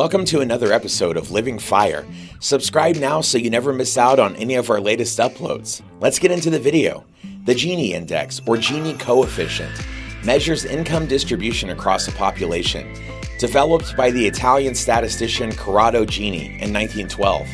Welcome to another episode of Living Fire. Subscribe now so you never miss out on any of our latest uploads. Let's get into the video. The Gini Index, or Gini Coefficient, measures income distribution across a population. Developed by the Italian statistician Corrado Gini in 1912,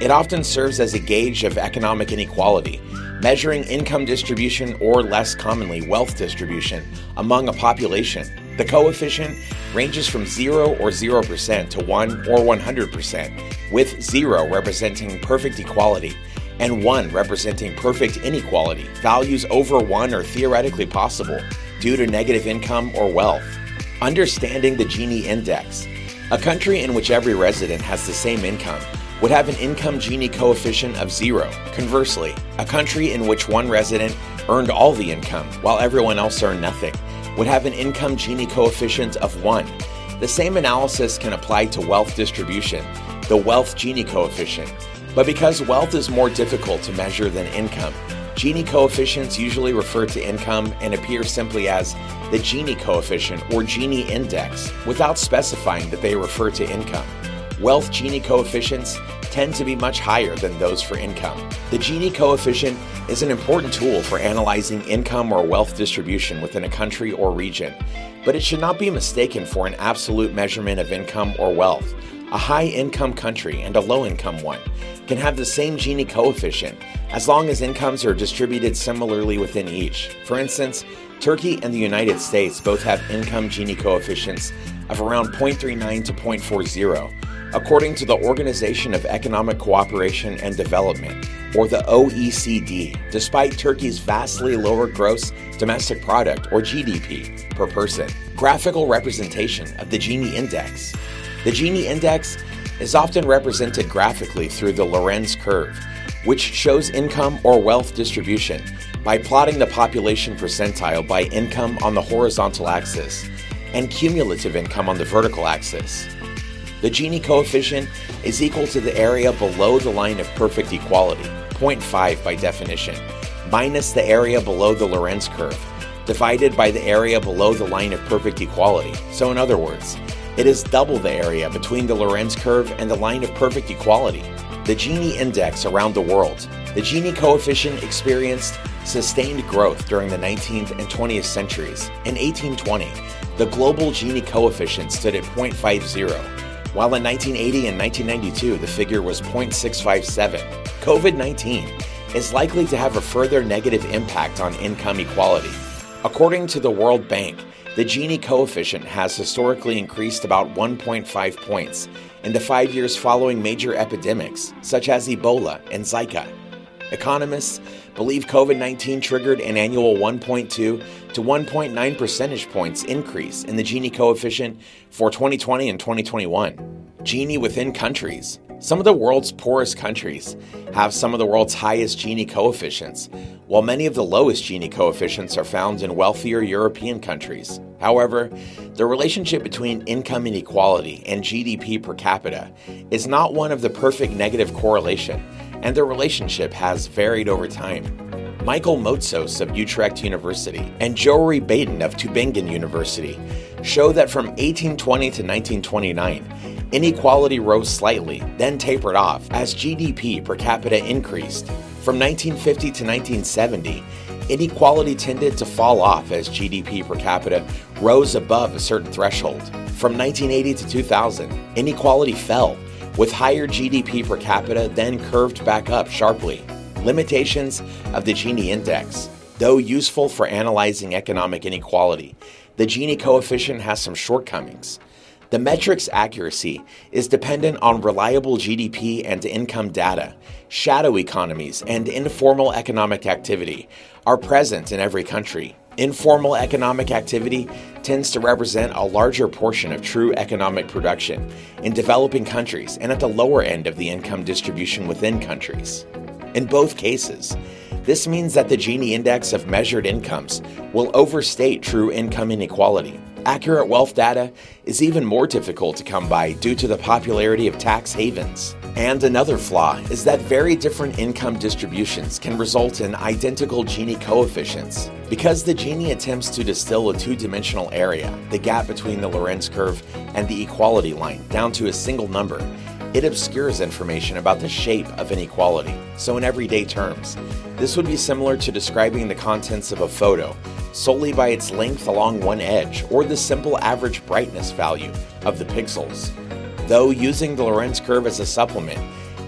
it often serves as a gauge of economic inequality, measuring income distribution or, less commonly, wealth distribution among a population. The coefficient ranges from 0 or 0% to 1 or 100%, with 0 representing perfect equality and 1 representing perfect inequality. Values over 1 are theoretically possible due to negative income or wealth. Understanding the Gini Index. A country in which every resident has the same income would have an income Gini coefficient of zero. Conversely, a country in which one resident earned all the income while everyone else earned nothing would have an income Gini coefficient of 1. The same analysis can apply to wealth distribution, the wealth Gini coefficient. But because wealth is more difficult to measure than income, Gini coefficients usually refer to income and appear simply as the Gini coefficient or Gini index without specifying that they refer to income. Wealth Gini coefficients tend to be much higher than those for income. The Gini coefficient is an important tool for analyzing income or wealth distribution within a country or region, but it should not be mistaken for an absolute measurement of income or wealth. A high income country and a low income one can have the same Gini coefficient as long as incomes are distributed similarly within each. For instance, Turkey and the United States both have income Gini coefficients of around 0.39 to 0.40 according to the Organization of Economic Cooperation and Development, or the OECD, despite Turkey's vastly lower gross domestic product, or GDP, per person. Graphical representation of the Gini Index. The Gini Index is often represented graphically through the Lorenz curve, which shows income or wealth distribution by plotting the population percentile by income on the horizontal axis and cumulative income on the vertical axis. The Gini coefficient is equal to the area below the line of perfect equality, 0.5 by definition, minus the area below the Lorenz curve, divided by the area below the line of perfect equality. So, in other words, it is double the area between the Lorenz curve and the line of perfect equality. The Gini index around the world. The Gini coefficient experienced sustained growth during the 19th and 20th centuries. In 1820, the global Gini coefficient stood at 0.50 while in 1980 and 1992 the figure was 0.657. COVID 19 is likely to have a further negative impact on income equality. According to the World Bank, the Gini coefficient has historically increased about 1.5 points in the five years following major epidemics such as Ebola and Zika. Economists believe COVID 19 triggered an annual 1.2 to 1.9 percentage points increase in the Gini coefficient for 2020 and 2021. Gini within countries. Some of the world's poorest countries have some of the world's highest Gini coefficients, while many of the lowest Gini coefficients are found in wealthier European countries. However, the relationship between income inequality and GDP per capita is not one of the perfect negative correlation and their relationship has varied over time. Michael Moatsos of Utrecht University and Joeri Baten of Tübingen University show that from 1820 to 1929, inequality rose slightly, then tapered off as GDP per capita increased. From 1950 to 1970, inequality tended to fall off as GDP per capita rose above a certain threshold. From 1980 to 2000, inequality fell with higher GDP per capita then curved back up sharply. Limitations of the Gini index. Though useful for analyzing economic inequality, the Gini coefficient has some shortcomings. The metric's accuracy is dependent on reliable GDP and income data. Shadow economies and informal economic activity are present in every country. Informal economic activity tends to represent a larger portion of true economic production in developing countries and at the lower end of the income distribution within countries. In both cases, this means that the Gini index of measured incomes will overstate true income inequality. Accurate wealth data is even more difficult to come by due to the popularity of tax havens. And another flaw is that very different income distributions can result in identical Gini coefficients. Because the Gini attempts to distill a two dimensional area, the gap between the Lorenz curve and the equality line, down to a single number, it obscures information about the shape of inequality. So, in everyday terms, this would be similar to describing the contents of a photo solely by its length along one edge or the simple average brightness value of the pixels. Though using the Lorenz curve as a supplement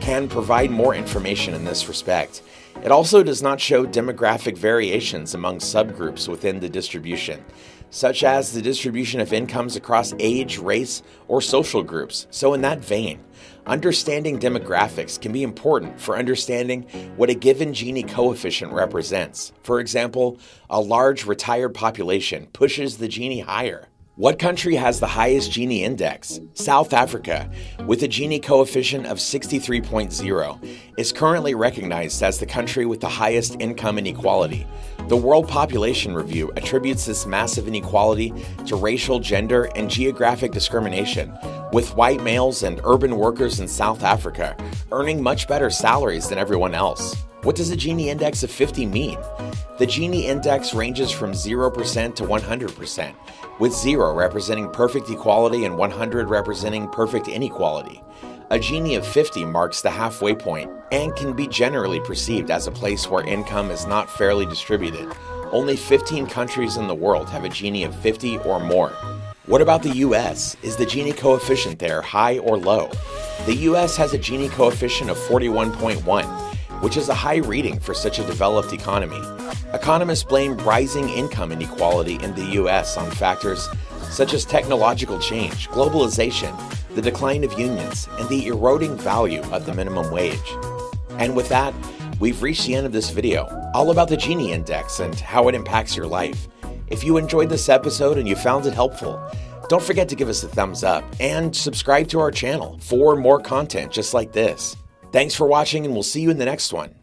can provide more information in this respect, it also does not show demographic variations among subgroups within the distribution, such as the distribution of incomes across age, race, or social groups. So, in that vein, understanding demographics can be important for understanding what a given Gini coefficient represents. For example, a large retired population pushes the Gini higher. What country has the highest Gini index? South Africa, with a Gini coefficient of 63.0, is currently recognized as the country with the highest income inequality. The World Population Review attributes this massive inequality to racial, gender, and geographic discrimination, with white males and urban workers in South Africa earning much better salaries than everyone else. What does a Gini index of 50 mean? The Gini index ranges from 0% to 100%, with 0 representing perfect equality and 100 representing perfect inequality. A Gini of 50 marks the halfway point and can be generally perceived as a place where income is not fairly distributed. Only 15 countries in the world have a Gini of 50 or more. What about the US? Is the Gini coefficient there high or low? The US has a Gini coefficient of 41.1, which is a high reading for such a developed economy. Economists blame rising income inequality in the US on factors such as technological change, globalization, the decline of unions, and the eroding value of the minimum wage. And with that, we've reached the end of this video, all about the Gini Index and how it impacts your life. If you enjoyed this episode and you found it helpful, don't forget to give us a thumbs up and subscribe to our channel for more content just like this. Thanks for watching, and we'll see you in the next one.